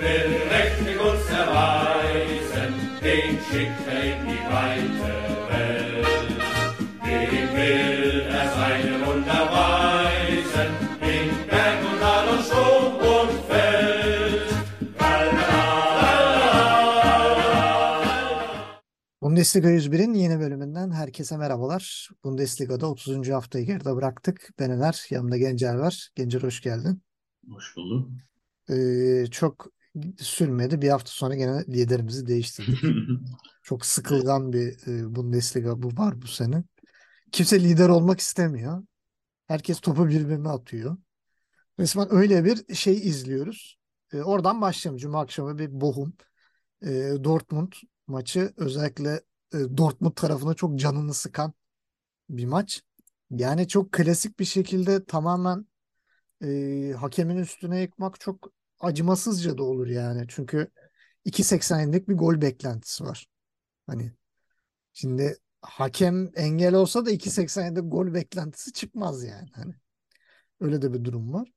will mächtig uns erweisen, den schickt er in die weite Welt. Dem will er seine Wunder weisen, in Berg und Tal und Sturm und Feld. Bundesliga 101'in yeni bölümünden herkese merhabalar. Bundesliga'da 30. haftayı geride bıraktık. Ben Öner, yanımda Gencer var. Gencer hoş geldin. Hoş bulduk. Ee, çok sürmedi. Bir hafta sonra gene liderimizi değiştirdik. Çok sıkılgan bir e, Bundesliga bu var bu sene. Kimse lider olmak istemiyor. Herkes topu birbirine atıyor. Resmen öyle bir şey izliyoruz. E, oradan başlayalım. Cuma akşamı bir Bochum e, Dortmund maçı özellikle e, Dortmund tarafına çok canını sıkan bir maç. Yani çok klasik bir şekilde tamamen e, hakemin üstüne yıkmak çok acımasızca da olur yani. Çünkü 2.87'lik bir gol beklentisi var. Hani şimdi hakem engel olsa da 2.87'lik gol beklentisi çıkmaz yani. Hani öyle de bir durum var.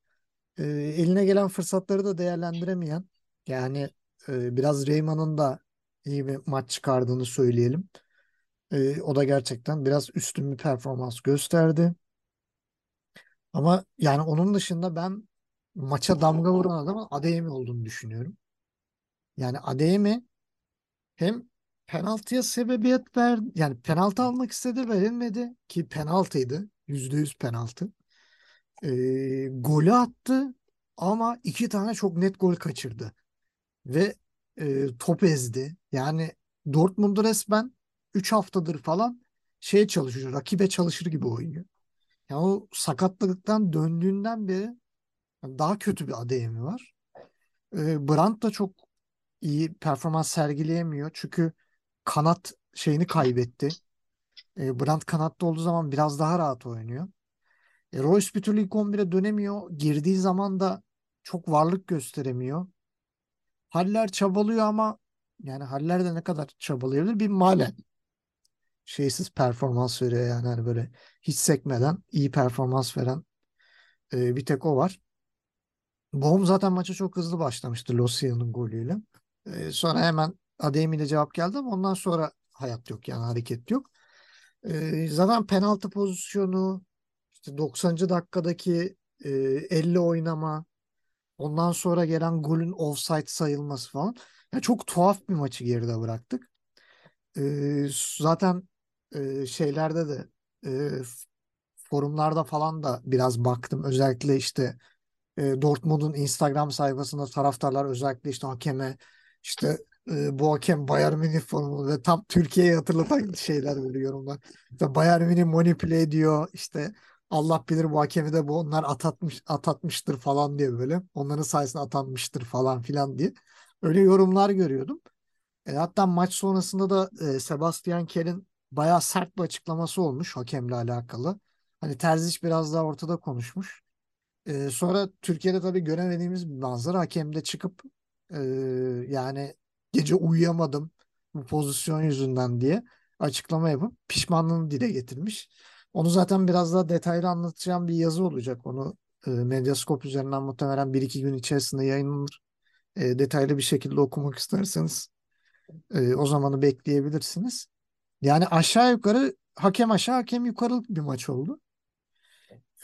E, eline gelen fırsatları da değerlendiremeyen yani e, biraz Reymann'ın da iyi bir maç çıkardığını söyleyelim. E, o da gerçekten biraz üstün bir performans gösterdi. Ama yani onun dışında ben maça damga vuran adamın Adeyemi olduğunu düşünüyorum. Yani Adeyemi hem penaltıya sebebiyet verdi. Yani penaltı almak istedi verilmedi ki penaltıydı. %100 penaltı. Ee, golü attı ama iki tane çok net gol kaçırdı. Ve e, top ezdi. Yani Dortmund'u resmen 3 haftadır falan şeye çalışıyor. Rakibe çalışır gibi oynuyor. Yani o sakatlıktan döndüğünden beri daha kötü bir adayemi var. E, Brandt da çok iyi performans sergileyemiyor. Çünkü kanat şeyini kaybetti. E, Brandt kanatta olduğu zaman biraz daha rahat oynuyor. E, Royce bir türlü ilk 11'e dönemiyor. Girdiği zaman da çok varlık gösteremiyor. Haller çabalıyor ama yani Haller de ne kadar çabalayabilir bir malen. Şeysiz performans veriyor yani hani böyle hiç sekmeden iyi performans veren e, bir tek o var. Boğum zaten maça çok hızlı başlamıştı Losia'nın golüyle. E, sonra hemen Adeyemi ile cevap geldi ama ondan sonra hayat yok yani hareket yok. E, zaten penaltı pozisyonu işte 90. dakikadaki e, elle oynama ondan sonra gelen golün offside sayılması falan. Yani çok tuhaf bir maçı geride bıraktık. E, zaten e, şeylerde de e, forumlarda falan da biraz baktım. Özellikle işte e, Dortmund'un Instagram sayfasında taraftarlar özellikle işte hakeme işte e, bu hakem Bayern Münih formu ve tam Türkiye'yi hatırlatan şeyler böyle yorumlar. İşte Bayern Münih manipüle ediyor işte Allah bilir bu hakemi de bu onlar atatmış atatmıştır falan diye böyle. Onların sayesinde atanmıştır falan filan diye. Öyle yorumlar görüyordum. E, hatta maç sonrasında da e, Sebastian Kerr'in bayağı sert bir açıklaması olmuş hakemle alakalı. Hani Terzic biraz daha ortada konuşmuş. E, sonra Türkiye'de tabii göremediğimiz manzara hakemde çıkıp e, yani gece uyuyamadım bu pozisyon yüzünden diye açıklama yapıp pişmanlığını dile getirmiş. Onu zaten biraz daha detaylı anlatacağım bir yazı olacak. Onu e, Medyascope üzerinden muhtemelen bir iki gün içerisinde yayınlanır. E, detaylı bir şekilde okumak isterseniz e, o zamanı bekleyebilirsiniz. Yani aşağı yukarı hakem aşağı hakem yukarı bir maç oldu.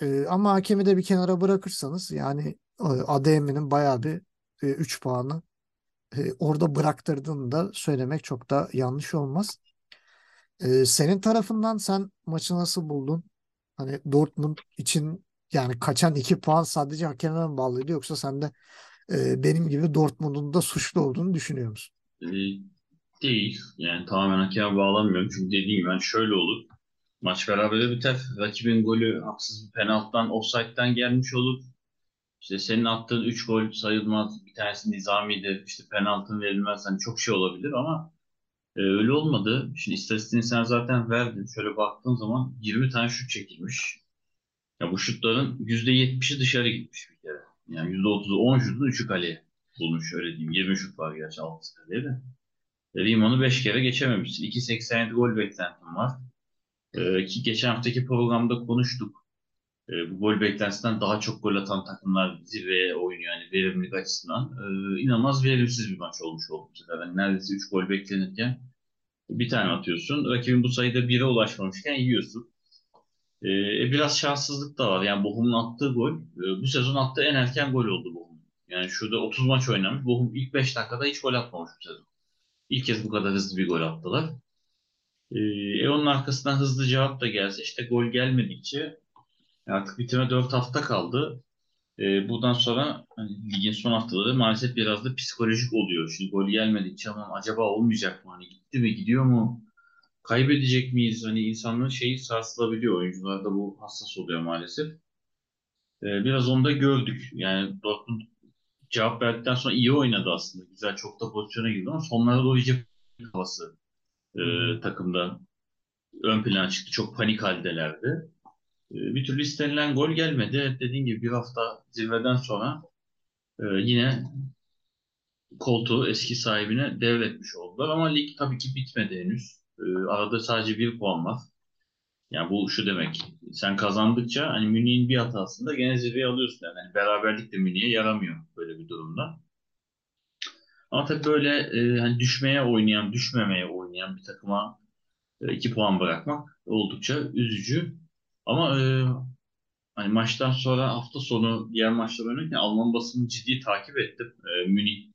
E, ama hakemi de bir kenara bırakırsanız yani e, ADM'nin bayağı bir 3 e, puanı e, orada bıraktırdığını da söylemek çok da yanlış olmaz. E, senin tarafından sen maçı nasıl buldun? Hani Dortmund için yani kaçan 2 puan sadece hakeme mi bağlıydı yoksa sen de e, benim gibi Dortmund'un da suçlu olduğunu düşünüyor musun? E, değil. Yani tamamen hakeme bağlamıyorum. Çünkü dediğim ben şöyle olur. Maç berabere biter. Rakibin golü haksız bir penaltıdan, offside'den gelmiş olur. İşte senin attığın 3 gol sayılmaz. Bir tanesi nizamidir. İşte penaltın verilmez. Hani çok şey olabilir ama e, öyle olmadı. Şimdi istatistiğini sen zaten verdin. Şöyle baktığın zaman 20 tane şut çekilmiş. Ya bu şutların %70'i dışarı gitmiş bir kere. Yani %30'u 10 şutun 3'ü kaleye bulmuş öyle diyeyim. 20 şut var gerçi 6 kaleye de. Rimon'u 5 kere geçememişsin. 2.87 gol beklentim var. Ee, ki geçen haftaki programda konuştuk. e, bu gol beklentisinden daha çok gol atan takımlar zirveye oynuyor yani verimlilik açısından. E, inanılmaz verimsiz bir maç olmuş oldu. Yani neredeyse 3 gol beklenirken bir tane atıyorsun. Rakibin bu sayıda 1'e ulaşmamışken yiyorsun. E, biraz şanssızlık da var. Yani Bochum'un attığı gol e, bu sezon attığı en erken gol oldu Bochum. Yani şurada 30 maç oynamış. Bochum ilk 5 dakikada hiç gol atmamış bu sezon. İlk kez bu kadar hızlı bir gol attılar. E, e onun arkasından hızlı cevap da gelse işte gol gelmedikçe artık bitime 4 hafta kaldı. E, buradan sonra hani, ligin son haftaları maalesef biraz da psikolojik oluyor. Şimdi gol gelmedikçe ama acaba olmayacak mı? Hani gitti mi gidiyor mu? Kaybedecek miyiz? Hani insanların şeyi sarsılabiliyor. Oyuncularda bu hassas oluyor maalesef. E, biraz onu da gördük. Yani Dortmund cevap verdikten sonra iyi oynadı aslında. Güzel çok da pozisyona girdi ama sonlara doğru iyice havası e, takımda ön plana çıktı. Çok panik haldelerdi. E, bir türlü istenilen gol gelmedi. Dediğim gibi bir hafta zirveden sonra e, yine koltuğu eski sahibine devretmiş oldular. Ama lig tabii ki bitmedi henüz. E, arada sadece bir puan var. Yani bu şu demek. Sen kazandıkça hani Münih'in bir hatasında gene zirveyi alıyorsun. Yani hani beraberlik de Münih'e yaramıyor böyle bir durumda. Ama tabii böyle e, hani düşmeye oynayan, düşmemeye oynayan bir takıma e, iki puan bırakmak oldukça üzücü. Ama e, hani maçtan sonra hafta sonu diğer maçlar oynarken Alman basını ciddi takip ettim. E, Münih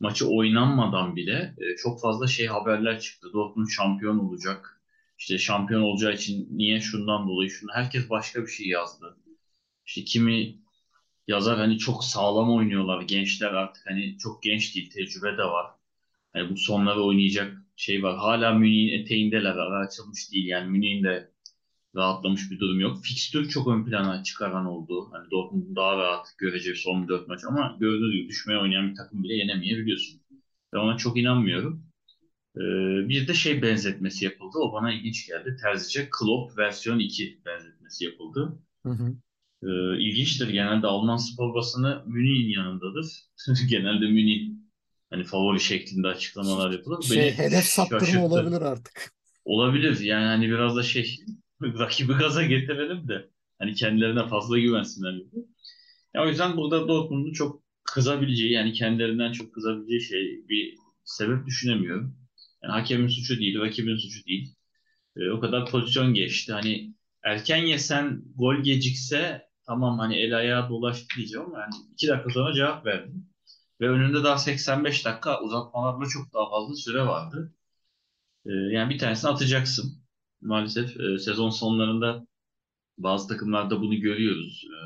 maçı oynanmadan bile e, çok fazla şey haberler çıktı. Dortmund şampiyon olacak. İşte şampiyon olacağı için niye şundan dolayı şunu herkes başka bir şey yazdı. İşte kimi yazar hani çok sağlam oynuyorlar. Gençler artık hani çok genç değil, tecrübe de var. Hani bu sonları oynayacak şey var. Hala Münih'in eteğindeler. Ara açılmış değil. Yani Münih'in de rahatlamış bir durum yok. Fikstür çok ön plana çıkaran oldu. Hani Dortmund daha rahat görecek son 4 maç ama gördüğünüz gibi düşmeye oynayan bir takım bile yenemeyebiliyorsun. Ben ona çok inanmıyorum. Ee, bir de şey benzetmesi yapıldı. O bana ilginç geldi. Terzice Klopp versiyon 2 benzetmesi yapıldı. Hı hı. Ee, ilginçtir. Genelde Alman spor basını Münih'in yanındadır. Genelde Münih hani favori şeklinde açıklamalar yapılır. Şey Beni hedef saptırma olabilir artık. Olabilir. Yani hani biraz da şey rakibi gaza getirelim de hani kendilerine fazla güvensinler gibi. Ya o yüzden burada Dortmund'un çok kızabileceği yani kendilerinden çok kızabileceği şey bir sebep düşünemiyorum. Yani hakemin suçu değil, rakibin suçu değil. E, o kadar pozisyon geçti. Hani erken yesen gol gecikse tamam hani el ayağı dolaştı diyeceğim ama yani iki dakika sonra cevap verdim. Ve önünde daha 85 dakika uzatmalarla çok daha fazla süre vardı. E, yani bir tanesini atacaksın maalesef e, sezon sonlarında bazı takımlarda bunu görüyoruz. E,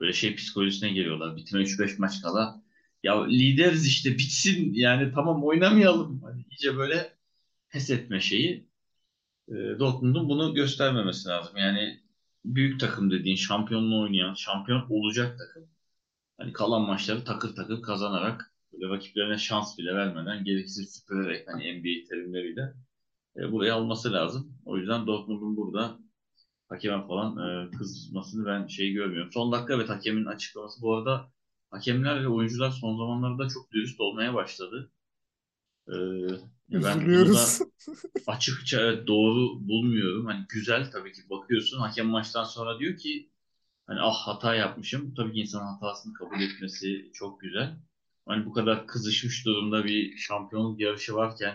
böyle şey psikolojisine geliyorlar. Bitime 3-5 maç kala. Ya lideriz işte bitsin yani tamam oynamayalım. Hani iyice böyle pes etme şeyi. E, Dortmund'un bunu göstermemesi lazım. Yani büyük takım dediğin şampiyonluğu oynayan, şampiyon olacak takım. Hani kalan maçları takır takır kazanarak böyle rakiplerine şans bile vermeden gereksiz süpürerek hani NBA terimleriyle e, buraya alması lazım. O yüzden Dortmund'un burada hakeme falan e, kızmasını ben şey görmüyorum. Son dakika evet hakemin açıklaması. Bu arada hakemler ve oyuncular son zamanlarda çok dürüst olmaya başladı. E, ben açıkça evet, doğru bulmuyorum. Hani güzel tabii ki bakıyorsun. Hakem maçtan sonra diyor ki hani ah hata yapmışım. Tabii ki insanın hatasını kabul etmesi çok güzel. Hani bu kadar kızışmış durumda bir şampiyonluk yarışı varken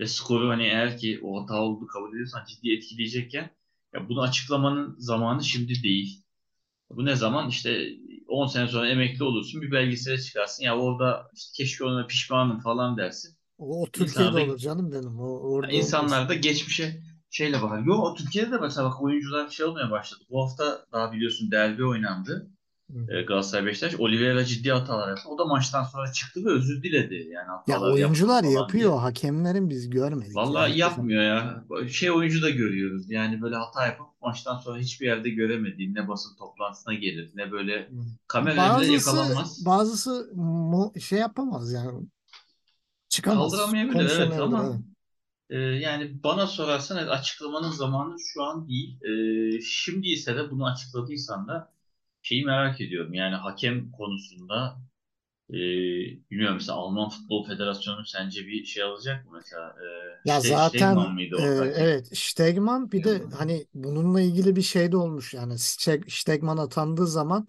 ve skoru hani eğer ki o hata olduğu kabul ediyorsan ciddi etkileyecekken ya bunu açıklamanın zamanı şimdi değil. Bu ne zaman? İşte 10 sene sonra emekli olursun bir belgesele çıkarsın. Ya orada işte keşke ona pişmanım falan dersin. O, o Türkiye'de İnsanlar olur canım benim. O, orada insanlar da geçmişe şeyle bakar. Yo Türkiye'de de mesela bak oyuncular şey olmaya başladı. Bu hafta daha biliyorsun derbi oynandı e, Galatasaray Beşiktaş. Oliveira ciddi hatalar yaptı. O da maçtan sonra çıktı ve özür diledi. Yani ya oyuncular yapıyor. Diye. Hakemlerin biz görmedik. Vallahi yani. yapmıyor ya. Şey oyuncu da görüyoruz. Yani böyle hata yapıp maçtan sonra hiçbir yerde göremediğin ne basın toplantısına gelir ne böyle kamera yakalanmaz. Bazısı mu, şey yapamaz yani. Çıkamaz. Kaldıramayabilir evet ama e, yani bana sorarsan evet, açıklamanın zamanı şu an değil. E, şimdi ise de bunu açıkladıysan da şeyi merak ediyorum. Yani hakem konusunda Ee, bilmiyorum mesela Alman Futbol Federasyonu sence bir şey alacak mı mesela? Ee, Ya Ste- Stegman zaten mıydı e, evet Stegman bir de hani bununla ilgili bir şey de olmuş yani Ste- Stegman atandığı zaman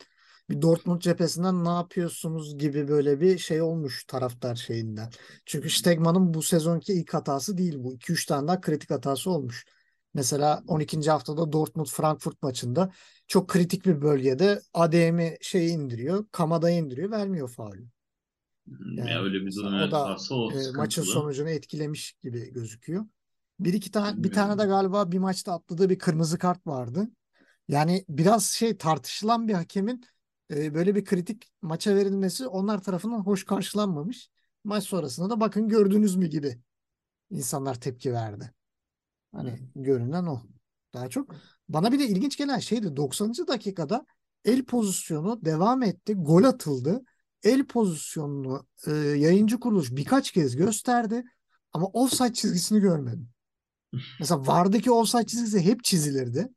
bir Dortmund cephesinden ne yapıyorsunuz gibi böyle bir şey olmuş taraftar şeyinden. Çünkü Stegman'ın bu sezonki ilk hatası değil bu. 2-3 tane daha kritik hatası olmuş. Mesela 12. haftada Dortmund Frankfurt maçında çok kritik bir bölgede ADM'i şeyi indiriyor, Kamada'yı indiriyor, vermiyor faulü. Hmm, Ya Yani öyle bir o da o e, maçın sonucunu etkilemiş gibi gözüküyor. Bir iki tane bir tane de galiba bir maçta atladığı bir kırmızı kart vardı. Yani biraz şey tartışılan bir hakemin e, böyle bir kritik maça verilmesi onlar tarafından hoş karşılanmamış. Maç sonrasında da bakın gördünüz mü gibi insanlar tepki verdi. Hani görünen o. Daha çok bana bir de ilginç gelen şeydi 90. dakikada el pozisyonu devam etti. Gol atıldı. El pozisyonunu e, yayıncı kuruluş birkaç kez gösterdi ama offside çizgisini görmedim. Mesela VAR'daki offside çizgisi hep çizilirdi.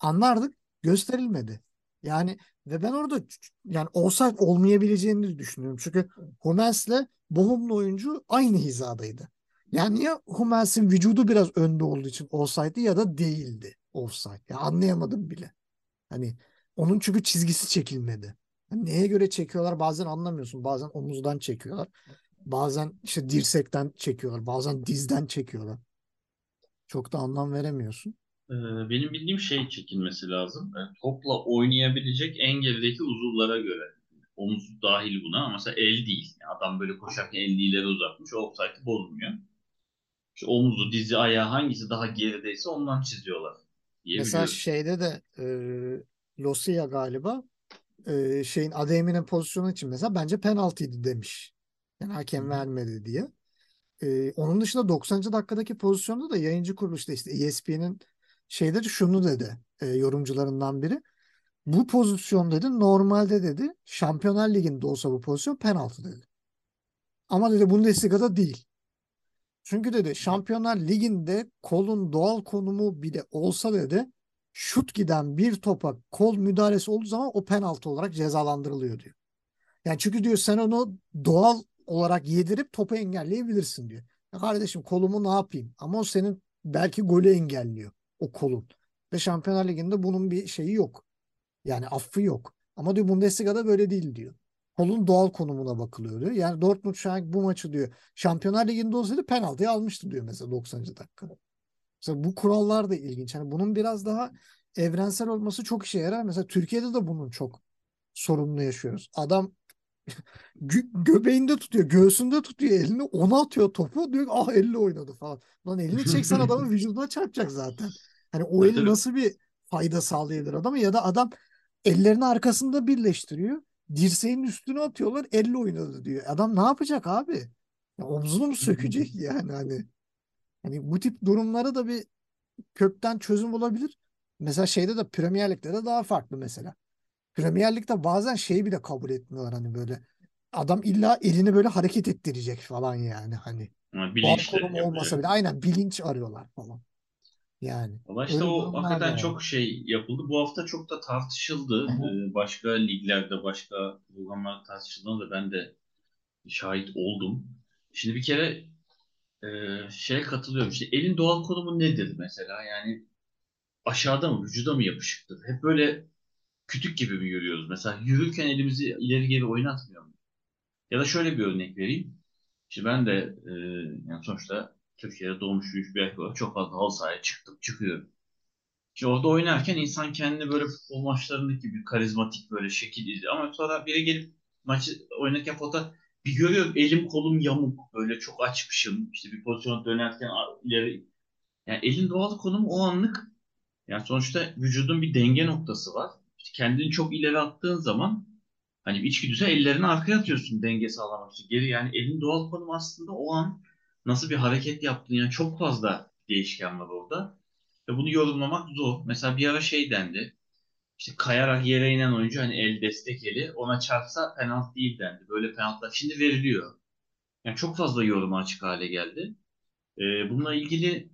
Anlardık, gösterilmedi. Yani ve ben orada yani offside olmayabileceğini düşünüyorum. Çünkü Hummels'le Bochum'lu oyuncu aynı hizadaydı. Yani ya Hummels'in vücudu biraz önde olduğu için offside'di ya da değildi offside. Ya anlayamadım bile. Hani onun çünkü çizgisi çekilmedi. Yani neye göre çekiyorlar bazen anlamıyorsun. Bazen omuzdan çekiyorlar. Bazen işte dirsekten çekiyorlar. Bazen dizden çekiyorlar. Çok da anlam veremiyorsun. Ee, benim bildiğim şey çekilmesi lazım. Topla oynayabilecek en gerideki uzuvlara göre. Omuz dahil buna ama mesela el değil. Yani adam böyle koşarken elini ileri uzatmış. O offside'ı bozmuyor. İşte omuzu, dizi, ayağı hangisi daha gerideyse ondan çiziyorlar Mesela şeyde de e, Losia galiba e, şeyin Adeyemi'nin pozisyonu için mesela bence penaltıydı demiş. Yani hakem vermedi diye. E, onun dışında 90. dakikadaki pozisyonda da yayıncı kuruluşta işte ESPN'in şeyde şunu dedi e, yorumcularından biri. Bu pozisyon dedi normalde dedi Şampiyonlar Ligi'nde olsa bu pozisyon penaltı dedi. Ama dedi Bundesliga'da değil. Çünkü dedi Şampiyonlar Ligi'nde kolun doğal konumu bile olsa dedi şut giden bir topa kol müdahalesi olduğu zaman o penaltı olarak cezalandırılıyor diyor. Yani çünkü diyor sen onu doğal olarak yedirip topu engelleyebilirsin diyor. Ya kardeşim kolumu ne yapayım? Ama o senin belki golü engelliyor o kolun. Ve Şampiyonlar Ligi'nde bunun bir şeyi yok. Yani affı yok. Ama diyor Bundesliga'da böyle değil diyor. Kolun doğal konumuna bakılıyor diyor. Yani Dortmund şu an bu maçı diyor. Şampiyonlar Ligi'nde olsaydı penaltıyı almıştı diyor mesela 90. dakikada. Mesela bu kurallar da ilginç. Yani bunun biraz daha evrensel olması çok işe yarar. Mesela Türkiye'de de bunun çok sorununu yaşıyoruz. Adam gö- göbeğinde tutuyor, göğsünde tutuyor elini, ona atıyor topu. Diyor ki ah elle oynadı falan. Lan elini çeksen adamın vücuduna çarpacak zaten. Hani o Tabii el tabii. nasıl bir fayda sağlayabilir adama ya da adam ellerini arkasında birleştiriyor. Dirseğin üstüne atıyorlar, elle oynadı diyor. Adam ne yapacak abi? Ya omzunu mu sökecek yani hani? Hani bu tip durumlara da bir kökten çözüm olabilir. Mesela şeyde de Premier Lig'de de daha farklı mesela. Premier Lig'de bazen şeyi bile kabul etmiyorlar hani böyle. Adam illa elini böyle hareket ettirecek falan yani hani. Bilinçli konum olmasa bile aynen bilinç arıyorlar falan. Yani Valla işte o hakikaten var. çok şey yapıldı. Bu hafta çok da tartışıldı. Ee, başka liglerde, başka programlarda tartışıldığında da ben de şahit oldum. Şimdi bir kere e, şeye katılıyorum. İşte elin doğal konumu nedir mesela? Yani aşağıda mı, vücuda mı yapışıktır? Hep böyle kütük gibi mi görüyoruz? Mesela yürürken elimizi ileri geri oynatmıyor mu? Ya da şöyle bir örnek vereyim. İşte ben de e, yani sonuçta Türkiye'de doğmuş büyümüş bir olarak çok fazla halı sahaya çıktım, çıkıyorum. İşte orada oynarken insan kendini böyle futbol maçlarındaki gibi karizmatik böyle şekil izliyor. Ama sonra biri gelip maçı oynarken fotoğraf bir görüyorum elim kolum yamuk böyle çok açmışım. İşte bir pozisyona dönerken ileri yani elin doğal konumu o anlık yani sonuçta vücudun bir denge noktası var. İşte kendini çok ileri attığın zaman hani içgüdüsel ellerini arkaya atıyorsun denge sağlamak için. Geri yani elin doğal konumu aslında o an nasıl bir hareket yaptığın yani çok fazla değişken var orada. Ve bunu yorumlamak zor. Mesela bir ara şey dendi. İşte kayarak yere inen oyuncu hani el destek eli ona çarpsa penaltı değil dendi. Böyle penaltılar şimdi veriliyor. Yani çok fazla yoruma açık hale geldi. Ee, bununla ilgili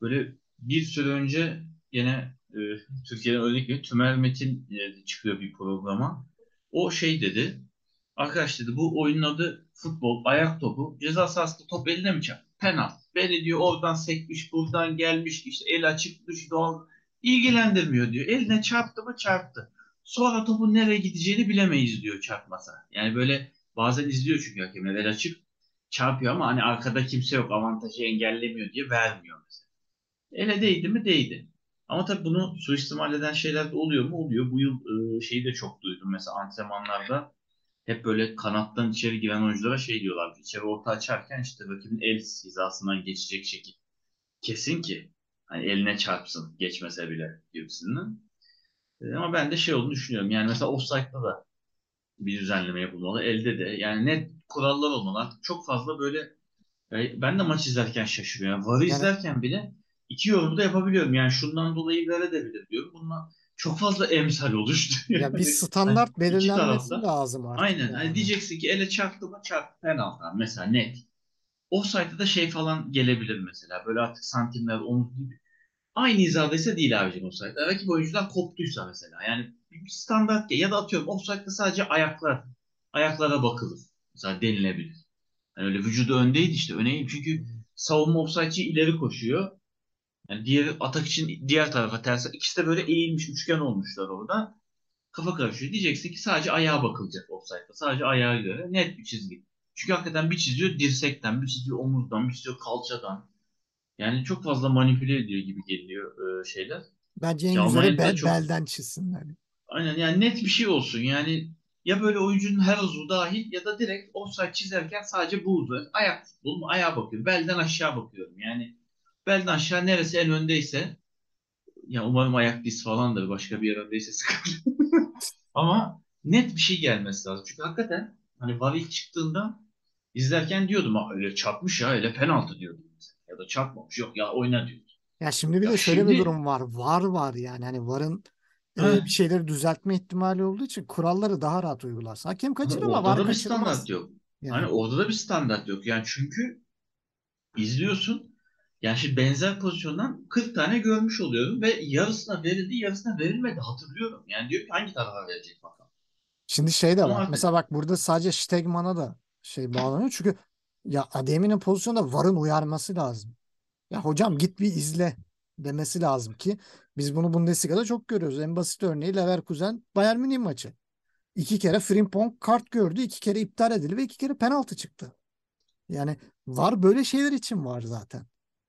böyle bir süre önce yine e, Türkiye'den örnek veriyorum. Tümer Metin e, çıkıyor bir programa. O şey dedi. Arkadaş dedi bu oyunun adı futbol, ayak topu. Ceza sahasında top eline mi çarptı? Penaltı. Beni diyor oradan sekmiş, buradan gelmiş, işte el açıkmış, doğal. ilgilendirmiyor diyor. Eline çarptı mı çarptı. Sonra topun nereye gideceğini bilemeyiz diyor çarpmasa. Yani böyle bazen izliyor çünkü hakemler el açık çarpıyor ama hani arkada kimse yok avantajı engellemiyor diye vermiyor mesela. Ele değdi mi değdi. Ama tabii bunu suistimal eden şeyler de oluyor mu? Oluyor. Bu yıl e, şeyi de çok duydum. Mesela antrenmanlarda hep böyle kanattan içeri giren oyunculara şey diyorlar. İçeri orta açarken işte rakibin el hizasından geçecek şekil. Kesin ki hani eline çarpsın geçmese bile gibisinden. E, ama ben de şey olduğunu düşünüyorum. Yani mesela offside'da da bir düzenleme yapılmalı. Elde de yani net kurallar olmalı. Artık çok fazla böyle e, ben de maç izlerken şaşırıyorum. Yani VAR'ı Yani- izlerken bile iki yorum da yapabiliyorum. Yani şundan dolayı verebilir diyorum. Bundan çok fazla emsal oluştu. Ya Yani bir standart iki belirlenmesi lazım artık. Aynen. yani. Hani diyeceksin ki ele çarptı mı çarptı penaltı. Mesela net. Offside'da da şey falan gelebilir mesela. Böyle artık santimler omuz gibi. Aynı hizadaysa değil abicim offside. Rakip oyuncudan koptuysa mesela. Yani bir standart ya da atıyorum offside'da sadece ayaklar. Ayaklara bakılır. Mesela denilebilir. Yani öyle vücudu öndeydi işte. Öneyim çünkü savunma offside'çi ileri koşuyor. Yani diğer atak için diğer tarafa ters. İkisi de böyle eğilmiş üçgen olmuşlar orada. Kafa karışıyor. Diyeceksin ki sadece ayağa bakılacak offside'da. Sadece ayağa göre net bir çizgi. Çünkü hakikaten bir çiziyor dirsekten, bir çiziyor omuzdan, bir çiziyor kalçadan. Yani çok fazla manipüle ediyor gibi geliyor e, şeyler. Bence en Ya güzeli bel- çok- belden çizsinler. Aynen yani net bir şey olsun. Yani ya böyle oyuncunun her uzvu dahil ya da direkt offside çizerken sadece bu uzvu. Ayak futbol mu? Ayağa bakıyorum. Belden aşağı bakıyorum. Yani belden aşağı neresi en öndeyse ya umarım ayak diz falandır. Başka bir yer öndeyse sıkıntı. Ama net bir şey gelmesi lazım. Çünkü hakikaten hani VAR ilk çıktığında izlerken diyordum ha öyle çarpmış ya öyle penaltı diyordum. Ya da çarpmamış yok ya oyna diyordum. Ya şimdi bir Ya de şöyle bir şimdi- durum var. Var var yani. Hani VAR'ın e, Evet. bir şeyleri düzeltme ihtimali olduğu için kuralları daha rahat uygularsın. Hakem kaçırır ama VAR da bir standart yok. Yani. Hani orada da bir standart yok. Yani çünkü izliyorsun. Yani şimdi benzer pozisyondan 40 tane görmüş oluyorum ve yarısına verildi, yarısına verilmedi hatırlıyorum. Yani diyor ki hangi tarafa verecek bakalım. Şimdi şey de Ama var. artık- Mesela bak burada sadece Stegman'a da şey bağlanıyor. Çünkü ya Adem'in pozisyonda VAR'ın uyarması lazım. Ya hocam git bir izle demesi lazım ki biz bunu Bundesliga'da çok görüyoruz. En basit örneği Leverkusen Bayern Münih maçı. İki kere Frimpong kart gördü, iki kere iptal edildi ve iki kere penaltı çıktı. Yani VAR böyle şeyler için var zaten.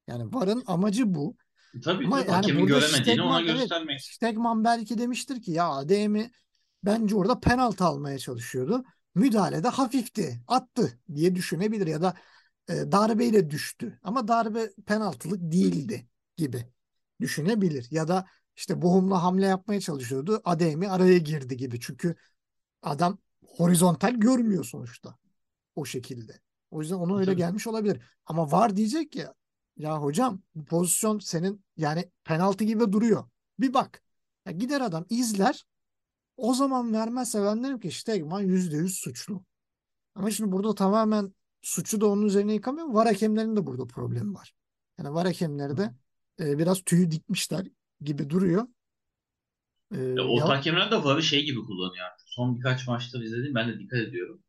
Yani VAR'ın amacı bu. Tabii Ama tabii, yani hakemin göremediğini ona Stegman evet göstermek. Stegman belki demiştir ki ya ADM'i bence orada penaltı almaya çalışıyordu. Müdahalede hafifti. Attı diye düşünebilir ya da e, darbeyle düştü. Ama darbe penaltılık değildi gibi düşünebilir. Ya da işte bohumla hamle yapmaya çalışıyordu. ADM'i araya girdi gibi. Çünkü adam horizontal görmüyor sonuçta o şekilde. O yüzden ona öyle Tabii. gelmiş olabilir. Ama var diyecek ya ya hocam bu pozisyon senin yani penaltı gibi duruyor. Bir bak. Ya gider adam izler. O zaman vermezse ben derim ki Stegman %100 suçlu. Ama şimdi burada tamamen suçu da onun üzerine yıkamıyor. VAR hakemlerinin de burada problemi var. Yani VAR hakemleri de e, biraz tüyü dikmişler gibi duruyor. E, Ya, o ya- hakemler de VAR'ı şey gibi kullanıyor artık. Son birkaç maçta izledim ben de dikkat ediyorum.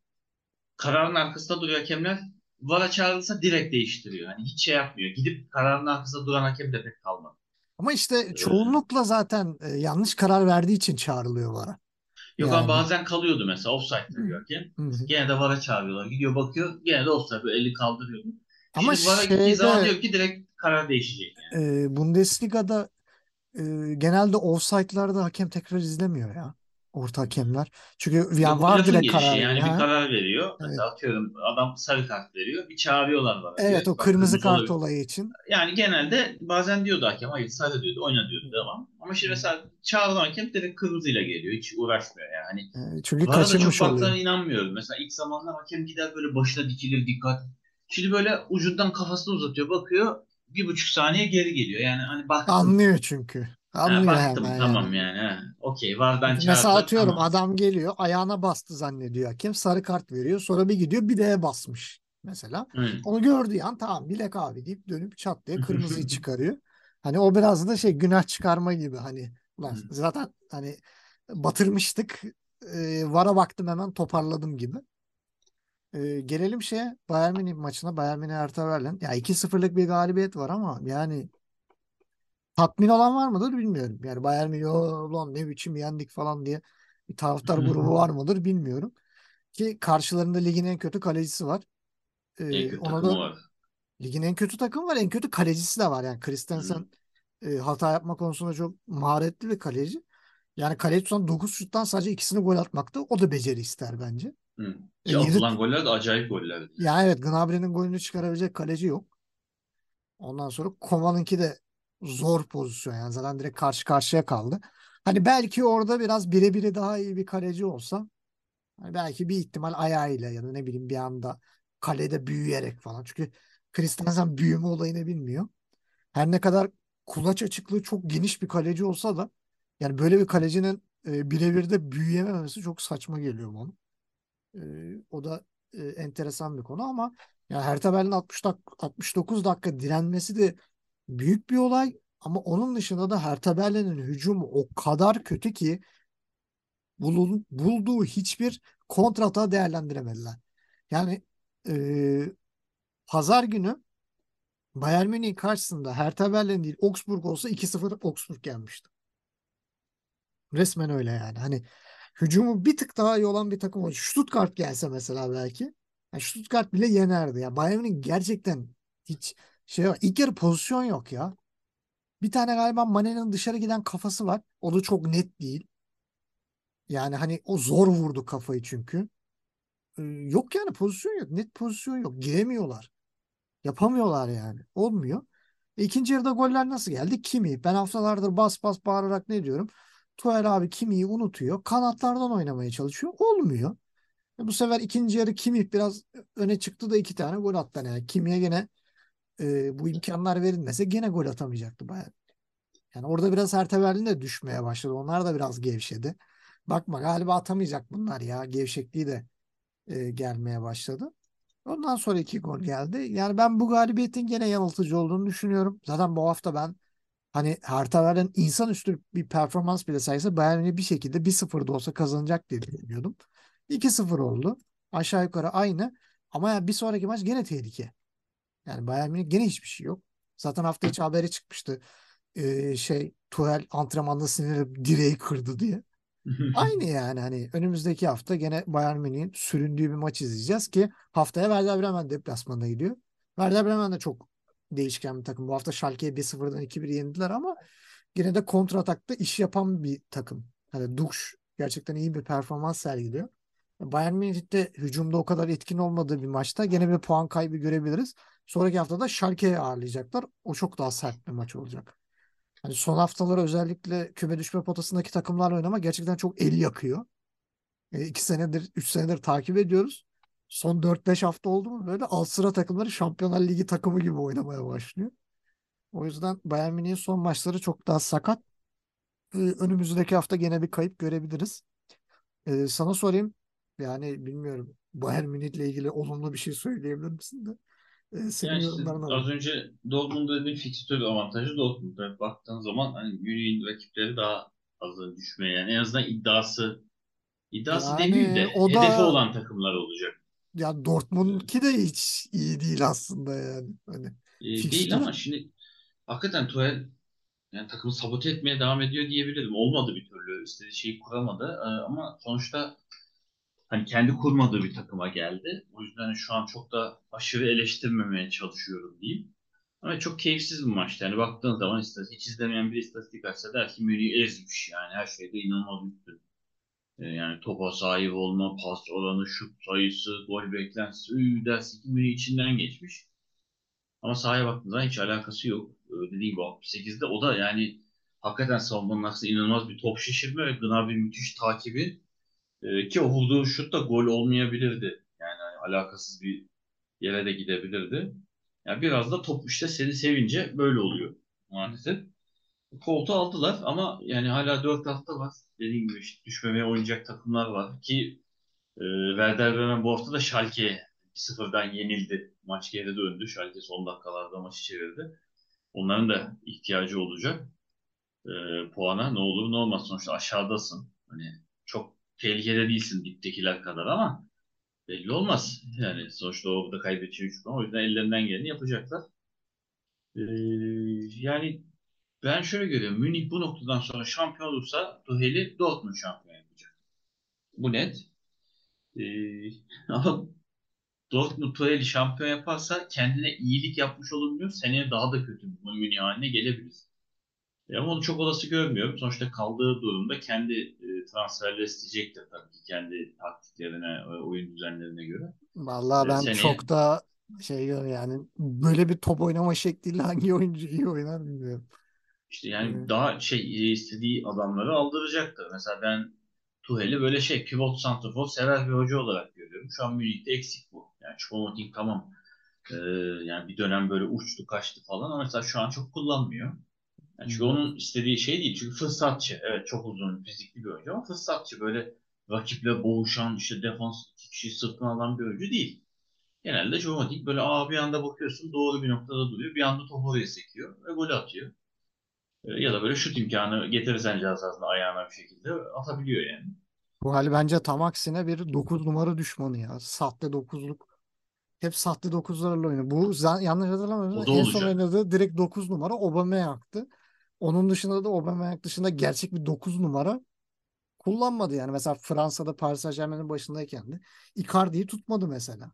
Kararın arkasında duruyor hakemler. VAR'a çağrılırsa direkt değiştiriyor. Hani hiç şey yapmıyor. Gidip kararın arkasında duran hakem de pek kalmadı. ama işte çoğunlukla zaten e, yanlış karar verdiği için çağrılıyor VAR'a. Yok Yani. ama bazen kalıyordu mesela offside diyor hakem. Hı hı. Gene de VAR'a çağırıyorlar. Gidiyor bakıyor gene de offside böyle eli kaldırıyordu. Ama Şimdi VAR'a gittiği zaman diyor ki direkt karar değişecek yani. e, Bundesliga'da e, genelde offside'larda hakem tekrar izlemiyor ya. Orta hakemler. Çünkü yani var direkt karar Yani veriyor. bir Ha? karar veriyor. Mesela atıyorum adam sarı kart veriyor. Bir çağırıyorlar VAR'a. Evet o bak kırmızı kart olabilir. olayı için. Yani genelde bazen diyordu hakem hayır sarı diyordu oyna diyordu devam. Ama şimdi mesela çağrılan hakem direkt kırmızıyla geliyor. Hiç uğraşmıyor yani. Hani E, çünkü VAR'a da çok kaçırmış oluyor. inanmıyorum. Mesela ilk zamanlar hakem gider böyle başına dikilir dikkat. Şimdi böyle ucundan kafasını uzatıyor bakıyor. Bir buçuk saniye geri geliyor. Yani hani baktım. Anlıyor çünkü. Ha, Anlıyor baktım hemen tamam yani. yani. ha. Okey VAR'dan Mesela atıyorum tamam. adam geliyor ayağına bastı zannediyor hakem sarı kart veriyor sonra bir gidiyor bileğe basmış mesela. Hı. Onu gördüğü an tamam bilek abi deyip dönüp çat diye kırmızıyı çıkarıyor. Hani o biraz da şey günah çıkarma gibi hani ulan Hı. zaten hani batırmıştık e, VAR'a baktım hemen toparladım gibi. Ee, gelelim şeye Bayern Münih maçına. Bayern Münih Hertha Berlin. Ya 2-0'lık bir galibiyet var ama yani tatmin olan var mıdır bilmiyorum. Yani Bayern Münih "Oo, lan ne biçim yendik falan diye bir taraftar grubu var mıdır bilmiyorum. Ki karşılarında ligin en kötü kalecisi var. En Ee, kötü ona takımı da var. ligin en kötü takım var. En kötü kalecisi de var. Yani Christensen e, hata yapma konusunda çok maharetli bir kaleci. Yani kaleci tutan 9 şuttan sadece ikisini gol atmakta. O da beceri ister bence. Hı. E, Ki yedi- atılan goller de acayip gollerdi. Yani evet Gnabry'nin golünü çıkarabilecek kaleci yok. Ondan sonra Koman'ınki de zor pozisyon yani zaten direkt karşı karşıya kaldı. Hani belki orada biraz birebiri daha iyi bir kaleci olsa hani belki bir ihtimal ayağıyla ya da ne bileyim bir anda kalede büyüyerek falan. Çünkü Christensen büyüme olayını bilmiyor. Her ne kadar kulaç açıklığı çok geniş bir kaleci olsa da yani böyle bir kalecinin e, birebir de büyüyememesi çok saçma geliyor bana. E, o da e, enteresan bir konu ama yani Hertha Berlin 60 dak 69 dakika direnmesi de büyük bir olay ama onun dışında da Hertha Berlin'in hücumu o kadar kötü ki bulun, bulduğu hiçbir kontrata değerlendiremediler. Yani e, pazar günü Bayern Münih karşısında Hertha Berlin değil Augsburg olsa 2-0 Augsburg yenmişti. Resmen öyle yani. Hani hücumu bir tık daha iyi olan bir takım oldu. Stuttgart gelse mesela belki. Yani Stuttgart bile yenerdi. Ya Bayern Münih gerçekten hiç şey yok. İlk yarı pozisyon yok ya. Bir tane galiba Mane'nin dışarı giden kafası var. O da çok net değil. Yani hani o zor vurdu kafayı çünkü. Ee, yok yani pozisyon yok. Net pozisyon yok. Giremiyorlar. Yapamıyorlar yani. Olmuyor. E, İkinci yarıda goller nasıl geldi? Kimi. Ben haftalardır bas bas bağırarak ne diyorum? Tuchel abi Kimi'yi unutuyor. Kanatlardan oynamaya çalışıyor. Olmuyor. E, bu sefer ikinci yarı Kimi biraz öne çıktı da iki tane gol attı. Yani Kimi'ye gene e, bu imkanlar verilmese gene gol atamayacaktı Bayern. Yani orada biraz Hertha de düşmeye başladı. Onlar da biraz gevşedi. Bakma galiba atamayacak bunlar ya. Gevşekliği de e, gelmeye başladı. Ondan sonra iki gol geldi. Yani ben bu galibiyetin gene yanıltıcı olduğunu düşünüyorum. Zaten bu hafta ben hani Hertha insanüstü bir performans bile saysa Bayern Münih bir şekilde 1-0 da olsa kazanacak diye düşünüyordum. 2-0 oldu. Aşağı yukarı aynı. Ama yani bir sonraki maç gene tehlike. Yani Bayern Münih gene hiçbir şey yok. Zaten hafta içi haberi çıkmıştı. Ee, şey Tuchel antrenmanda sinirli direği kırdı diye. Aynı yani hani önümüzdeki hafta gene Bayern Münih'in süründüğü bir maç izleyeceğiz ki haftaya Werder Bremen deplasmanına gidiyor. Werder Bremen de çok değişken bir takım. Bu hafta Schalke'ye 1-0'dan 2-1 yendiler ama yine de kontratakta iş yapan bir takım. Hani Dux gerçekten iyi bir performans sergiliyor. Bayern Münih'te hücumda o kadar etkin olmadığı bir maçta gene bir puan kaybı görebiliriz. Sonraki hafta da Schalke'yi ağırlayacaklar. O çok daha sert bir maç olacak. Hani son haftalar özellikle küme düşme potasındaki takımlarla oynama gerçekten çok el yakıyor. E, iki senedir, üç senedir takip ediyoruz. Son 4-5 hafta oldu mu böyle alt sıra takımları Şampiyonlar Ligi takımı gibi oynamaya başlıyor. O yüzden Bayern Münih'in son maçları çok daha sakat. E, önümüzdeki hafta gene bir kayıp görebiliriz. E, sana sorayım. Yani bilmiyorum. Bayern Münih'le ilgili olumlu bir şey söyleyebilir misin de? E, senin Yani işte az önce Dortmund'da dediğim fikstür avantajı Dortmund'da baktığın zaman hani Münih'in rakipleri daha fazla düşmeye yani en azından iddiası iddiası demeyeyim Yani de o hedefi da olan takımlar olacak. ya Dortmund'ki de hiç iyi değil aslında yani. Hani Ee, değil fikstür. ama şimdi hakikaten Tuchel yani takımı sabote etmeye devam ediyor diyebilirim. Olmadı bir türlü. istediği şeyi kuramadı. Ee, ama sonuçta hani kendi kurmadığı bir takıma geldi. O yüzden şu an çok da aşırı eleştirmemeye çalışıyorum diyeyim. Ama çok keyifsiz bir maçtı. Yani baktığın zaman istatistik, hiç izlemeyen bir istatistik açsa der ki Münih'i ezmiş yani. Her şeyde inanılmaz üstün. Ee, yani topa sahip olma, pas oranı, şut sayısı, gol beklentisi, üy dersin ki Münih içinden geçmiş. Ama sahaya baktığınızda hiç alakası yok. Ee, dediğim gibi 68'de o da yani hakikaten savunmanın aksine inanılmaz bir top şişirme ve Gnabry müthiş takibi. Ee, ki o vurduğu şut da gol olmayabilirdi. Yani hani alakasız bir yere de gidebilirdi. Yani biraz da top işte seni sevince böyle oluyor maalesef. Koltuğu aldılar ama yani hala 4 hafta var. Dediğim gibi işte düşmemeye oynayacak takımlar var ki e, Werder Bremen bu hafta da Schalke'ye 1-0'dan yenildi. Maç geri döndü. Schalke son dakikalarda maçı çevirdi. Onların da ihtiyacı olacak e, puana. Ne olur ne olmaz. Sonuçta aşağıdasın. Hani tehlikede değilsin diptekiler kadar ama belli olmaz. Yani sonuçta orada kaybedeceği 3 puan. O yüzden ellerinden geleni yapacaklar. Ee, yani ben şöyle görüyorum. Münih bu noktadan sonra şampiyon olursa Tuhel'i Dortmund şampiyon yapacak. Bu net. Ee, ama Dortmund Tuhel'i şampiyon yaparsa kendine iyilik yapmış olmuyor. Seneye daha da kötü bir Münih haline gelebilir. E ama onu çok olası görmüyorum. Sonuçta kaldığı durumda kendi e, transferleri isteyecektir tabii ki. Kendi taktiklerine, e, oyun düzenlerine göre. Vallahi E, ben seneye çok da şey yani böyle bir top oynama şekliyle hangi oyuncu iyi oynar bilmiyorum. işte yani Evet. daha şey istediği adamları aldıracaktır. Mesela ben Tuhel'i böyle şey pivot santrafor sever bir hoca olarak görüyorum. Şu an Münih'te eksik bu. Yani Choupo-Moting tamam. E, yani bir dönem böyle uçtu kaçtı falan ama mesela şu an çok kullanmıyor. Yani çünkü onun istediği şey değil. Çünkü fırsatçı. Evet çok uzun fizikli bir oyuncu ama fırsatçı. Böyle rakiple boğuşan işte defans iki kişi sırtına alan bir oyuncu değil. Genelde Jovetic böyle aa bir anda bakıyorsun doğru bir noktada duruyor. Bir anda topu oraya sekiyor ve gol atıyor. E, Ya da böyle şut imkanı getirirsen cihazına ayağına bir şekilde atabiliyor yani. Bu hali bence tam aksine bir 9 numara düşmanı ya. Sahte dokuzluk. Hep sahte dokuzlarla oynuyor. Bu yanlış da en son olacak. oynadığı direkt 9 numara Aubameyang'tı. Onun dışında da Aubameyang dışında gerçek bir 9 numara kullanmadı yani. Mesela Fransa'da Paris Saint-Germain'in başındayken de Icardi'yi tutmadı mesela.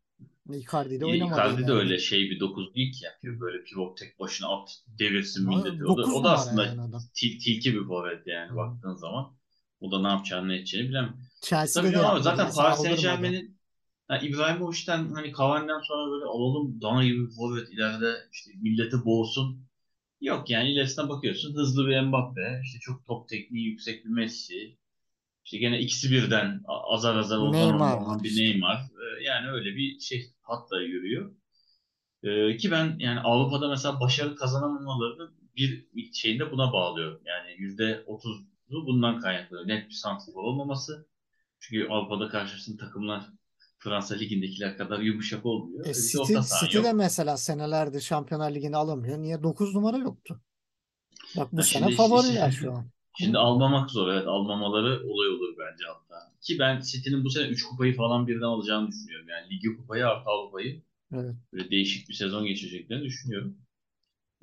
Icardi ile oynamadı Icardi de ileride. öyle şey bir dokuz değil ki. Yani böyle pivot tek başına at devirsin milleti. O da, 9 o da aslında yani til, tilki bir forvet yani Hı. baktığın zaman. O da ne yapacağını ne edeceğini bilemem. E Chelsea'de tabii de ama zaten Paris aldırmadı. Saint-Germain'in ha, İbrahimovic'den hani Cavani'den sonra böyle alalım dana gibi bir forvet ileride işte milleti boğsun. Yok yani ilerisine bakıyorsun hızlı bir Mbappe, işte çok top tekniği yüksek bir Messi. İşte gene ikisi birden azar azar oradan Neymar olan bir. Neymar. E, Yani öyle bir şey hatla yürüyor. Ee, ki ben yani Avrupa'da mesela başarı kazanamamalarını bir şeyinde buna bağlıyorum. Yani yüzde otuzu bundan kaynaklanıyor. Net bir santrfor olmaması. Çünkü Avrupa'da karşılaştığın takımlar Fransa Ligi'ndekiler kadar yumuşak olmuyor. E City, orta City de mesela senelerdir Şampiyonlar Ligi'ni alamıyor. Niye? 9 numara yoktu. Bak bu Ha, sene favoriler işte şu an. şimdi almamak zor. Evet almamaları olay olur bence hatta. Ki ben City'nin bu sene 3 kupayı falan birden alacağını düşünüyorum. Yani Ligi kupayı artı Avrupa'yı Evet. böyle değişik bir sezon geçireceklerini düşünüyorum.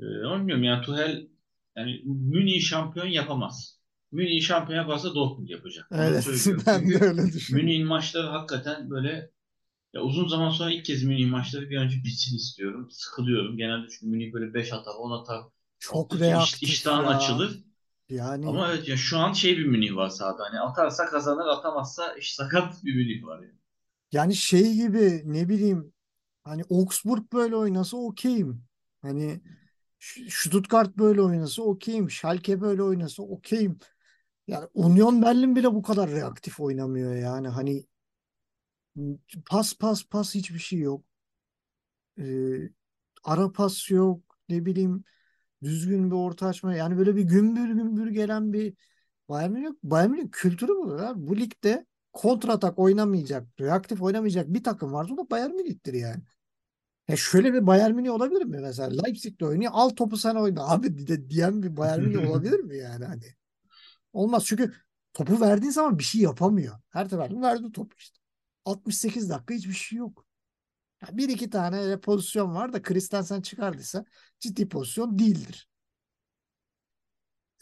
Ee, bilmiyorum yani Tuchel yani Münih şampiyon yapamaz. Münih şampiyon yaparsa Dortmund yapacak. Evet ben de öyle düşünüyorum. Münih'in maçları hakikaten böyle ya uzun zaman sonra ilk kez Münih maçları bir önce bitsin istiyorum. Sıkılıyorum. Genelde çünkü Münih böyle 5 atar 10 atar. Çok ki iş, reaktif iştahın ya. açılır. Yani Ama evet ya şu an şey bir Münih var sahada. Hani atarsa kazanır atamazsa iş sakat bir Münih var yani. yani şey gibi ne bileyim hani Augsburg böyle oynasa okeyim. Hani Stuttgart böyle oynasa okeyim. Schalke böyle oynasa okeyim. Yani Union Berlin bile bu kadar reaktif oynamıyor yani. Hani pas pas pas hiçbir şey yok. Ee, ara pas yok. Ne bileyim düzgün bir orta açma. Yani böyle bir gümbür gümbür gelen bir Bayern Münih yok. Bayern Münih kültürü bu. Ya. Bu ligde kontratak oynamayacak, reaktif oynamayacak bir takım varsa o da Bayern Münih'tir yani. Ya şöyle bir Bayern Münih olabilir mi mesela? Leipzig'te oynuyor. Al topu sen oyna. Abi de, diyen bir Bayern Münih olabilir mi yani hani? Olmaz çünkü topu verdiğin zaman bir şey yapamıyor. Her seferinde verdi topu işte. 68 dakika hiçbir şey yok. Ya bir iki tane öyle pozisyon var da Christensen çıkardıysa ciddi pozisyon değildir.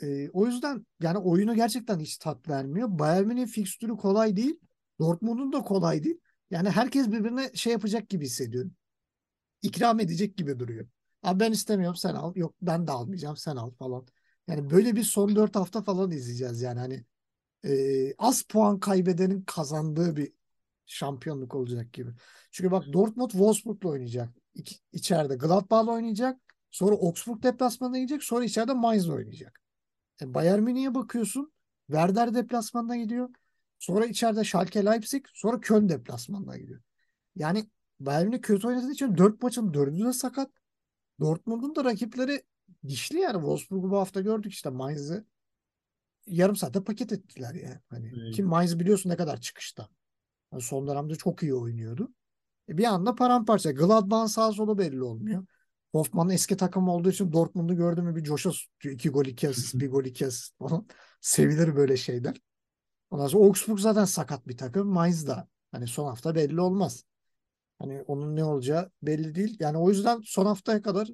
Ee, o yüzden yani oyunu gerçekten hiç tat vermiyor. Bayern Münih fikstürü kolay değil. Dortmund'un da kolay değil. Yani herkes birbirine şey yapacak gibi hissediyorum. İkram edecek gibi duruyor. Abi ben istemiyorum sen al. Yok ben de almayacağım sen al falan. Yani böyle bir son 4 hafta falan izleyeceğiz yani hani e, az puan kaybedenin kazandığı bir şampiyonluk olacak gibi. Çünkü bak Dortmund Wolfsburg'la oynayacak. İki, içeride Gladbach'la oynayacak. Sonra Augsburg deplasmanına gidecek. Sonra içeride Mainz'la oynayacak. E, Bayern Münih'e bakıyorsun. Werder deplasmanına gidiyor. Sonra içeride Schalke Leipzig. Sonra Köln deplasmanına gidiyor. Yani Bayern Münih kötü oynadığı için 4 maçın 4'ü de sakat. Dortmund'un da rakipleri dişli yani. Wolfsburg'u bu hafta gördük işte Mainz'ı yarım saatte paket ettiler yani. Hani Evet. ki Mainz biliyorsun ne kadar çıkışta. Yani son dönemde çok iyi oynuyordu. E bir anda paramparça. Gladbach'ın sağ solu belli olmuyor. Hoffman'ın eski takım olduğu için Dortmund'u gördü mü bir coşa tutuyor. İki gol iki asist, bir gol iki asist falan. Sevilir böyle şeyler. Ondan sonra Augsburg zaten sakat bir takım. Mainz da Hani son hafta belli olmaz. Hani onun ne olacağı belli değil. Yani o yüzden son haftaya kadar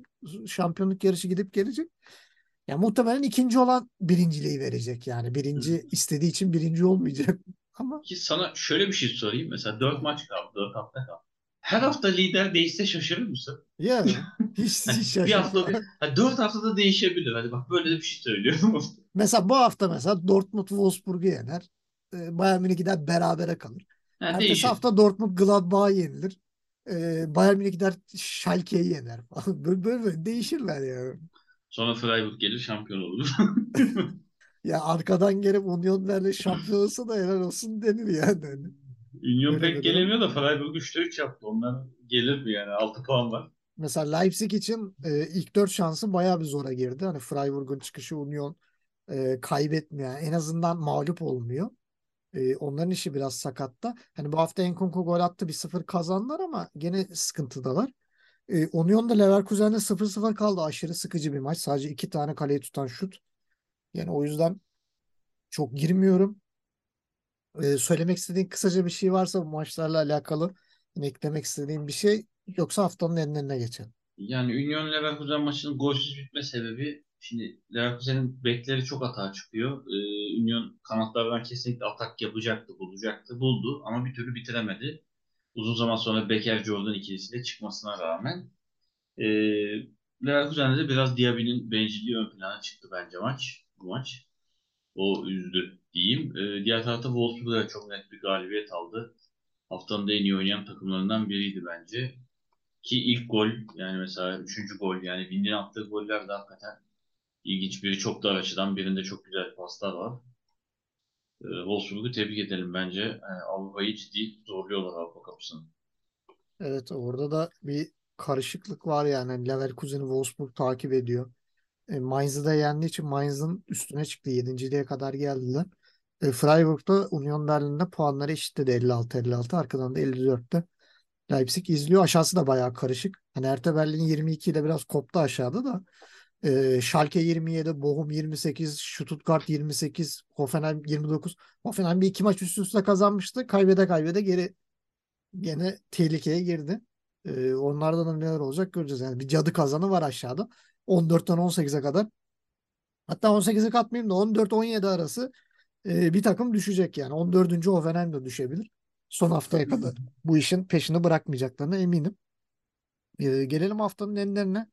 şampiyonluk yarışı gidip gelecek. Yani muhtemelen ikinci olan birinciliği verecek. Yani birinci istediği için birinci olmayacak. Ama Ki sana şöyle bir şey sorayım. Mesela 4 maç kaldı, 4 hafta kaldı. Her hafta lider değişse şaşırır mısın? ya hiç, Hani hiç bir hafta, şaşırmam. ha, 4 haftada değişebilir. Hadi bak böyle de bir şey söylüyorum. Mesela bu hafta mesela Dortmund Wolfsburg'u yener. Ee, Bayern Münih gider berabere kalır. Ha, Ertesi değişir. hafta Dortmund Gladbach'a yenilir. Ee, Bayern Münih gider Schalke'yi yener falan. Böyle, böyle, böyle değişirler ya. Sonra Freiburg gelir şampiyon olur. Ya arkadan gelip Union Berlin şampiyon olsa da helal olsun denir yani. Hani Union Öyle pek durum. gelemiyor da Freiburg 3'te 3 yaptı. Onlar gelir mi yani? 6 puan var. Mesela Leipzig için e, ilk dört şansı bayağı bir zora girdi. Hani Freiburg'un çıkışı Union e, kaybetmiyor. Yani en azından mağlup olmuyor. E, onların işi biraz sakatta. Hani bu hafta Nkunku gol attı 1-0 kazandılar ama gene sıkıntıdalar. E, Union da Leverkusen'de 0-0 kaldı. Aşırı sıkıcı bir maç. Sadece iki tane kaleyi tutan şut. Yani o yüzden çok girmiyorum. E, söylemek istediğin kısaca bir şey varsa bu maçlarla alakalı hani eklemek istediğin bir şey yoksa haftanın enlerine geçelim. Yani Union Leverkusen maçının golsüz bitme sebebi şimdi Leverkusen'in bekleri çok atağa çıkıyor. Ee, Union kanatlardan kesinlikle atak yapacaktı, bulacaktı. Buldu ama bir türlü bitiremedi. Uzun zaman sonra Becker Jordan ikilisiyle çıkmasına rağmen. Ee, Leverkusen'de de biraz Diaby'nin bencilliği ön plana çıktı bence maç. Bu maç. O üzdü diyeyim. Ee, diğer tarafta Wolfsburg da çok net bir galibiyet aldı. Haftanın da en iyi oynayan takımlarından biriydi bence. Ki ilk gol yani mesela üçüncü gol yani Wind'in attığı goller de hakikaten ilginç. Biri çok dar açıdan birinde çok güzel paslar var. Ee, Wolfsburg'u tebrik edelim bence. Yani Avrupa'yı ciddi zorluyorlar Avrupa kapısını. Evet orada da bir karışıklık var yani. Leverkusen'i Wolfsburg takip ediyor. E, Mainz'ı da yendiği için Mainz'ın üstüne çıktı. Yedinciliğe kadar geldiler. E, Freiburg'da Union Berlin'de puanları eşitledi 56-56. Arkadan da 54'te. Leipzig izliyor. Aşağısı da bayağı karışık. Hani Hertha Berlin 22 ile biraz koptu aşağıda da. E, Schalke 27, Bochum 28, Stuttgart 28, Hoffenheim 29. Hoffenheim bir iki maç üst üste kazanmıştı. Kaybede kaybede geri gene tehlikeye girdi. Ee, onlardan da neler olacak göreceğiz. Yani bir cadı kazanı var aşağıda. 14'ten 18'e kadar. Hatta 18'e katmayayım da 14-17 arası e, bir takım düşecek yani. 14. Hoffenheim de düşebilir. Son haftaya kadar. Bu işin peşini bırakmayacaklarına eminim. Ee, gelelim haftanın enlerine.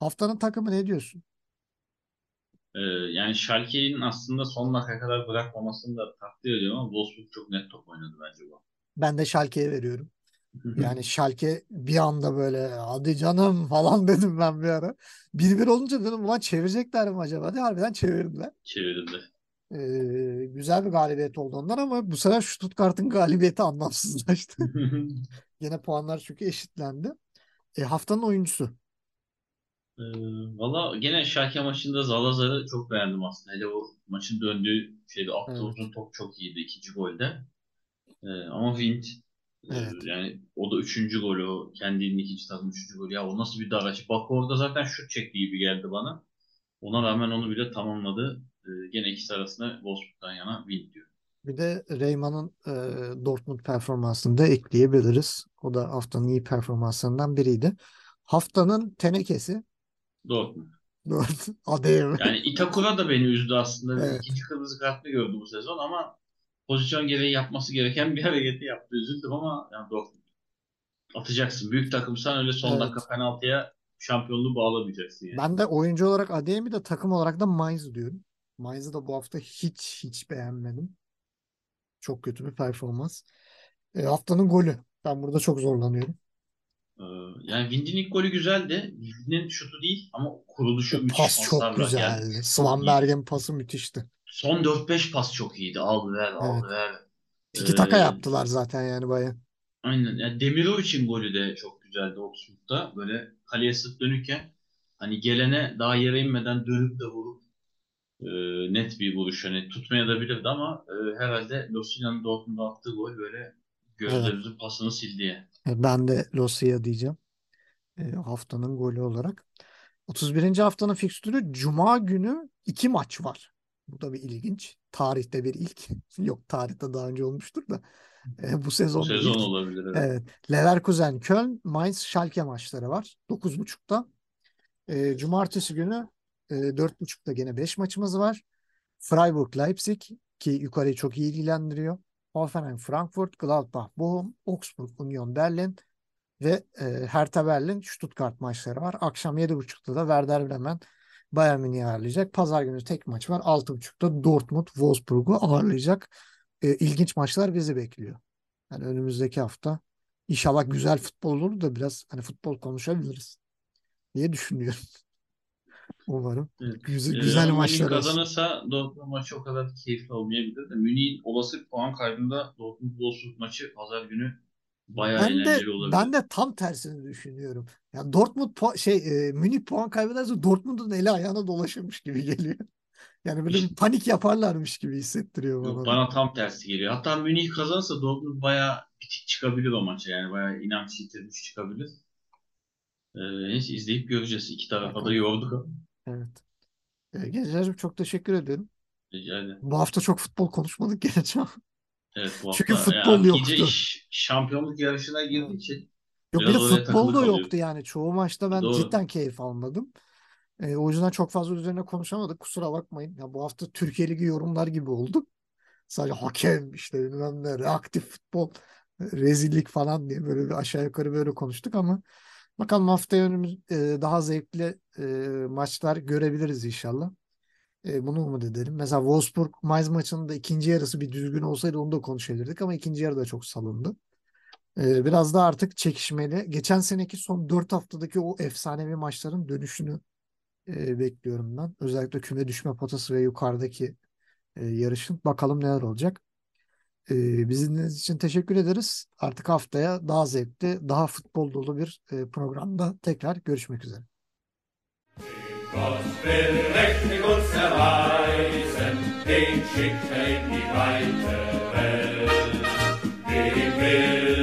Haftanın takımı ne diyorsun? Ee, yani Schalke'nin aslında son dakika kadar bırakmamasını da takdir ediyorum ama Wolfsburg çok net top oynadı bence bu. Ben de Schalke'ye veriyorum. Yani Schalke bir anda böyle hadi canım falan dedim ben bir ara. 1-1 olunca dedim ulan çevirecekler mi acaba? De harbiden çevirdiler. Çevirildi. Ee, güzel bir galibiyet oldu onlar ama bu sefer Stuttgart'ın galibiyeti anlamsızlaştı. Yine puanlar çünkü eşitlendi. E, haftanın oyuncusu. Ee, Valla gene Schalke maçında Zalazar'ı çok beğendim aslında. Hele o maçın döndüğü şeyde attığı Evet. top çok iyiydi ikinci golde. Ee, ama Wind e, Evet. yani o da üçüncü golü o kendinin ikinci takım üçüncü golü. Ya o nasıl bir dar açı. Bak orada zaten şut çekti gibi geldi bana. Ona rağmen onu bile tamamladı. Ee, gene ikisi arasında Wolfsburg'dan yana Wind diyor. Bir de Reymann'ın e, Dortmund performansını da ekleyebiliriz. O da haftanın iyi performanslarından biriydi. Haftanın tenekesi Dortmund. Adeyemi. Yani Itakura da beni üzdü aslında. Evet. İkinci kırmızı kartını gördü bu sezon ama pozisyon gereği yapması gereken bir hareketi yaptı. Üzüldüm ama yani Dortmund. Atacaksın. Büyük takımsan öyle son Evet. dakika penaltıya şampiyonluğu bağlamayacaksın yani. Ben de oyuncu olarak Adeyemi de takım olarak da Mainz diyorum. Mainz'ı da bu hafta hiç hiç beğenmedim. Çok kötü bir performans. E, haftanın golü. Ben burada çok zorlanıyorum. Ee, yani Wind'in ilk golü güzeldi. Wind'in şutu değil ama kuruluşu O müthiş pas çok paslarla. Yani güzeldi. Svanberg'in pası müthişti. son 4-5 pas çok iyiydi. Al ver, Evet. ver. Tiki taka Ee, yaptılar zaten yani baya. Aynen. Yani Demirovic'in golü de çok güzeldi Oxford'da. Böyle kaleye sırt dönükken hani gelene daha yere inmeden dönüp de vurup e, net bir vuruş. Hani tutmaya da bilirdi ama e, herhalde Losina'nın Dortmund'a attığı gol böyle gözlerimizin pasını sildi yani. E, Ben de Losia diyeceğim. E, haftanın golü olarak. 31. haftanın fikstürü Cuma günü iki maç var. Bu da bir ilginç. Tarihte bir ilk. Yok tarihte daha önce olmuştur da. E, bu sezon Bu sezon değil. olabilir. Evet. Evet. Leverkusen, Köln, Mainz, Schalke maçları var. 9.30'da. E, Cumartesi günü e, 4.30'da gene 5 maçımız var. Freiburg, Leipzig ki yukarıyı çok iyi ilgilendiriyor. Hoffenheim, Frankfurt, Gladbach, Bochum, Augsburg, Union Berlin ve e, Hertha Berlin, Stuttgart maçları var. Akşam 7.30'da da Werder Bremen Bayern Münih'i ağırlayacak. Pazar günü tek maç var. 6.30'da Dortmund, Wolfsburg'u ağırlayacak. E, ilginç maçlar bizi bekliyor. Yani önümüzdeki hafta inşallah güzel futbol olur da biraz hani futbol konuşabiliriz diye düşünüyorum. Umarım. Evet. Güzel, Ee, güzel ama maçlar Münih kazanırsa Dortmund maçı o kadar keyifli olmayabilir de Münih'in olası puan kaybında Dortmund Wolfsburg maçı pazar günü bayağı Ben de eğlenceli olabilir. ben de tam tersini düşünüyorum. Ya Dortmund pu- şey e, Münih puan kaybederse Dortmund'un eli ayağına dolaşırmış gibi geliyor. Yani böyle bir panik yaparlarmış gibi hissettiriyor Yok, bana. da. bana tam tersi geliyor. Hatta Münih kazanırsa Dortmund bayağı bitik çıkabilir o maça. Yani bayağı inanç yitirmiş çıkabilir. Ee, neyse izleyip göreceğiz. İki tarafa da yorduk. Evet. E, Gencer'cim çok teşekkür ederim. Ederim. Bu hafta çok futbol konuşmadık gerçi ama. Evet bu Çünkü hafta futbol yani yoktu. iyice iş- şampiyonluk yarışına girdiği için Yok bir biraz de oraya futbol takılı da kalıyor. yoktu yani. Çoğu maçta ben Doğru. cidden keyif almadım. E, o yüzden çok fazla üzerine konuşamadık. Kusura bakmayın. Ya bu hafta Türkiye Ligi yorumlar gibi oldu. Sadece hakem işte bilmem ne reaktif futbol rezillik falan diye böyle bir aşağı yukarı böyle konuştuk ama bakalım haftaya önümüz e, daha zevkli e, maçlar görebiliriz inşallah. E, bunu umut edelim. Mesela Wolfsburg Mainz maçının da ikinci yarısı bir düzgün olsaydı onu da konuşabilirdik ama ikinci yarı da çok salındı. E, biraz da artık çekişmeli. Geçen seneki son 4 haftadaki o efsanevi maçların dönüşünü e, bekliyorum ben. Özellikle küme düşme potası ve yukarıdaki e, yarışın. Bakalım neler olacak. E, biziniz için teşekkür ederiz. Artık haftaya daha zevkli, daha futbol dolu bir e, programda tekrar görüşmek üzere. Gott will mächtig uns erweisen, den schickt er in die weite Welt. Wem will